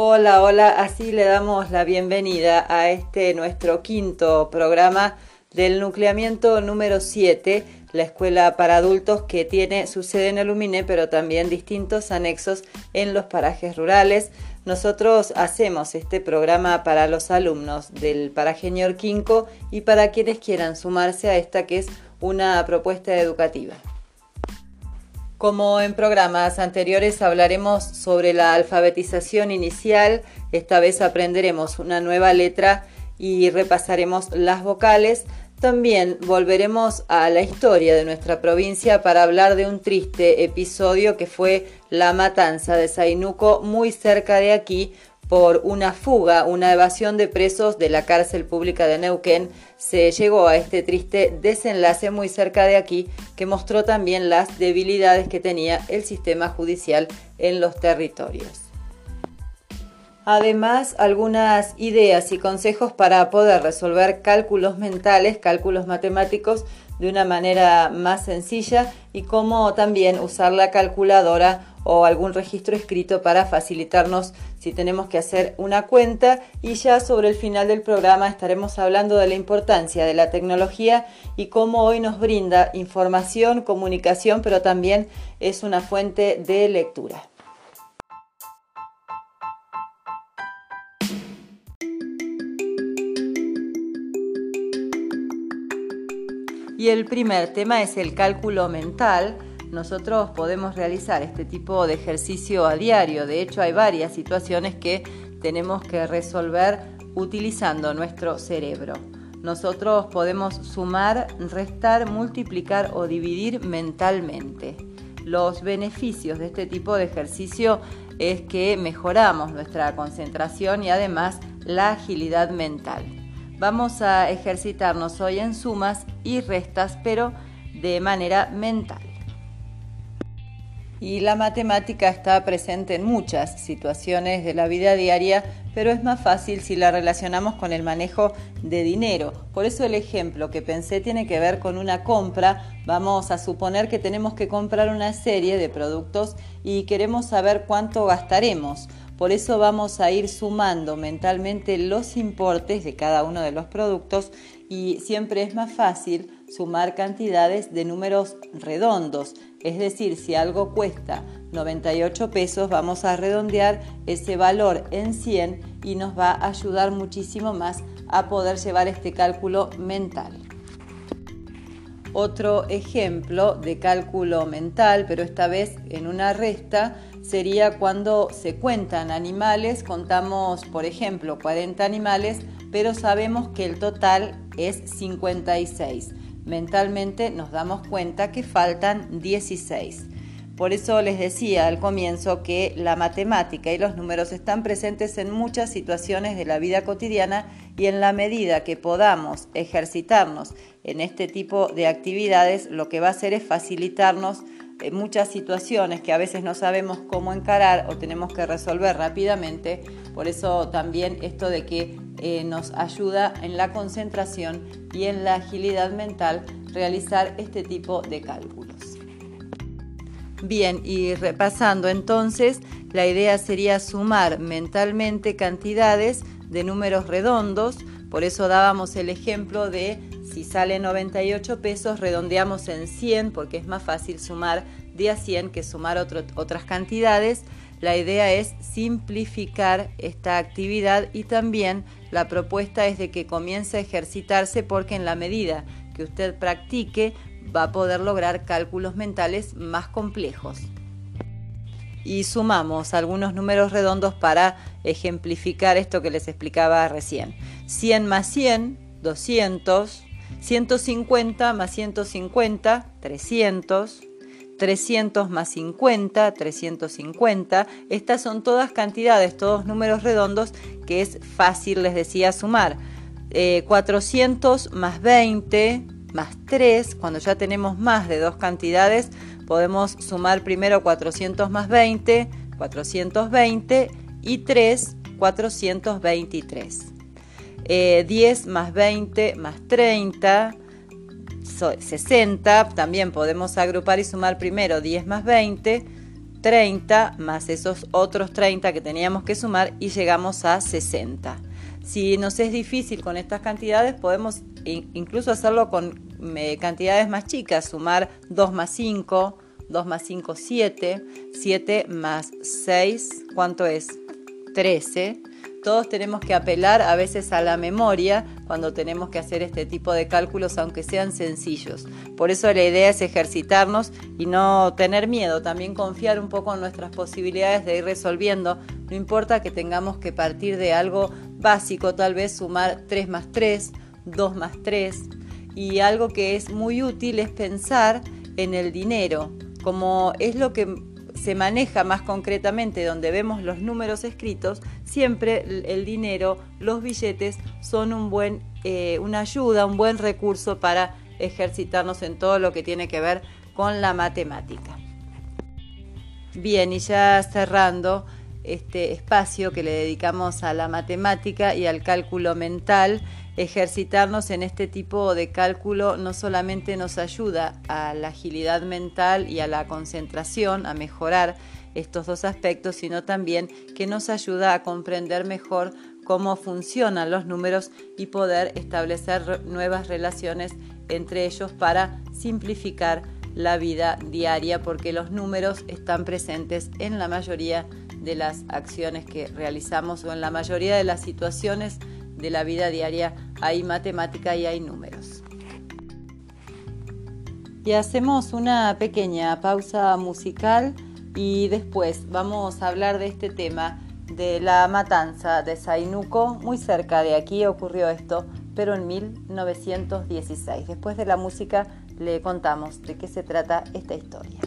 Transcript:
Hola, hola, así le damos la bienvenida a este nuestro quinto programa del nucleamiento número 7, la escuela para adultos que tiene su sede en Alumine, pero también distintos anexos en los parajes rurales. Nosotros hacemos este programa para los alumnos del paraje Ñorquinco y para quienes quieran sumarse a esta que es una propuesta educativa. Como en programas anteriores hablaremos sobre la alfabetización inicial, esta vez aprenderemos una nueva letra y repasaremos las vocales. También volveremos a la historia de nuestra provincia para hablar de un triste episodio que fue la matanza de Zainuco muy cerca de aquí por una fuga, una evasión de presos de la cárcel pública de Neuquén, se llegó a este triste desenlace muy cerca de aquí que mostró también las debilidades que tenía el sistema judicial en los territorios. Además, algunas ideas y consejos para poder resolver cálculos mentales, cálculos matemáticos de una manera más sencilla y cómo también usar la calculadora o algún registro escrito para facilitarnos si tenemos que hacer una cuenta y ya sobre el final del programa estaremos hablando de la importancia de la tecnología y cómo hoy nos brinda información, comunicación, pero también es una fuente de lectura. Y el primer tema es el cálculo mental nosotros podemos realizar este tipo de ejercicio a diario. De hecho, hay varias situaciones que tenemos que resolver utilizando nuestro cerebro. Nosotros podemos sumar, restar, multiplicar o dividir mentalmente. Los beneficios de este tipo de ejercicio es que mejoramos nuestra concentración y además la agilidad mental. Vamos a ejercitarnos hoy en sumas y restas, pero de manera mental. Y la matemática está presente en muchas situaciones de la vida diaria, pero es más fácil si la relacionamos con el manejo de dinero. Por eso el ejemplo que pensé tiene que ver con una compra. Vamos a suponer que tenemos que comprar una serie de productos y queremos saber cuánto gastaremos. Por eso vamos a ir sumando mentalmente los importes de cada uno de los productos y siempre es más fácil sumar cantidades de números redondos. Es decir, si algo cuesta 98 pesos, vamos a redondear ese valor en 100 y nos va a ayudar muchísimo más a poder llevar este cálculo mental. Otro ejemplo de cálculo mental, pero esta vez en una resta, sería cuando se cuentan animales, contamos por ejemplo 40 animales, pero sabemos que el total es 56 mentalmente nos damos cuenta que faltan 16. Por eso les decía al comienzo que la matemática y los números están presentes en muchas situaciones de la vida cotidiana y en la medida que podamos ejercitarnos en este tipo de actividades, lo que va a hacer es facilitarnos eh, muchas situaciones que a veces no sabemos cómo encarar o tenemos que resolver rápidamente. Por eso también esto de que eh, nos ayuda en la concentración y en la agilidad mental realizar este tipo de cálculos. Bien, y repasando entonces, la idea sería sumar mentalmente cantidades de números redondos, por eso dábamos el ejemplo de si sale 98 pesos, redondeamos en 100 porque es más fácil sumar de a 100 que sumar otras cantidades. La idea es simplificar esta actividad y también la propuesta es de que comience a ejercitarse porque en la medida que usted practique va a poder lograr cálculos mentales más complejos. Y sumamos algunos números redondos para ejemplificar esto que les explicaba recién. 100 más 100, 200. 150 más 150, 300. 300 más 50, 350. Estas son todas cantidades, todos números redondos que es fácil, les decía, sumar. 400 eh, más 20 más 3, cuando ya tenemos más de dos cantidades, podemos sumar primero 400 más 20, 420 y 3, 423. 10 más 20 más 30, 60, también podemos agrupar y sumar primero 10 más 20, 30 más esos otros 30 que teníamos que sumar y llegamos a 60. Si nos es difícil con estas cantidades, podemos incluso hacerlo con cantidades más chicas, sumar 2 más 5, 2 más 5, 7, 7 más 6, ¿cuánto es? 13. Todos tenemos que apelar a veces a la memoria cuando tenemos que hacer este tipo de cálculos, aunque sean sencillos. Por eso la idea es ejercitarnos y no tener miedo, también confiar un poco en nuestras posibilidades de ir resolviendo. No importa que tengamos que partir de algo básico, tal vez sumar 3 más 3, 2 más 3. Y algo que es muy útil es pensar en el dinero, como es lo que se maneja más concretamente donde vemos los números escritos, siempre el dinero, los billetes son un buen, eh, una ayuda, un buen recurso para ejercitarnos en todo lo que tiene que ver con la matemática. Bien, y ya cerrando este espacio que le dedicamos a la matemática y al cálculo mental, ejercitarnos en este tipo de cálculo no solamente nos ayuda a la agilidad mental y a la concentración, a mejorar estos dos aspectos, sino también que nos ayuda a comprender mejor cómo funcionan los números y poder establecer nuevas relaciones entre ellos para simplificar la vida diaria, porque los números están presentes en la mayoría de las acciones que realizamos o en la mayoría de las situaciones de la vida diaria hay matemática y hay números. Y hacemos una pequeña pausa musical y después vamos a hablar de este tema de la matanza de Zainuco. Muy cerca de aquí ocurrió esto, pero en 1916. Después de la música le contamos de qué se trata esta historia.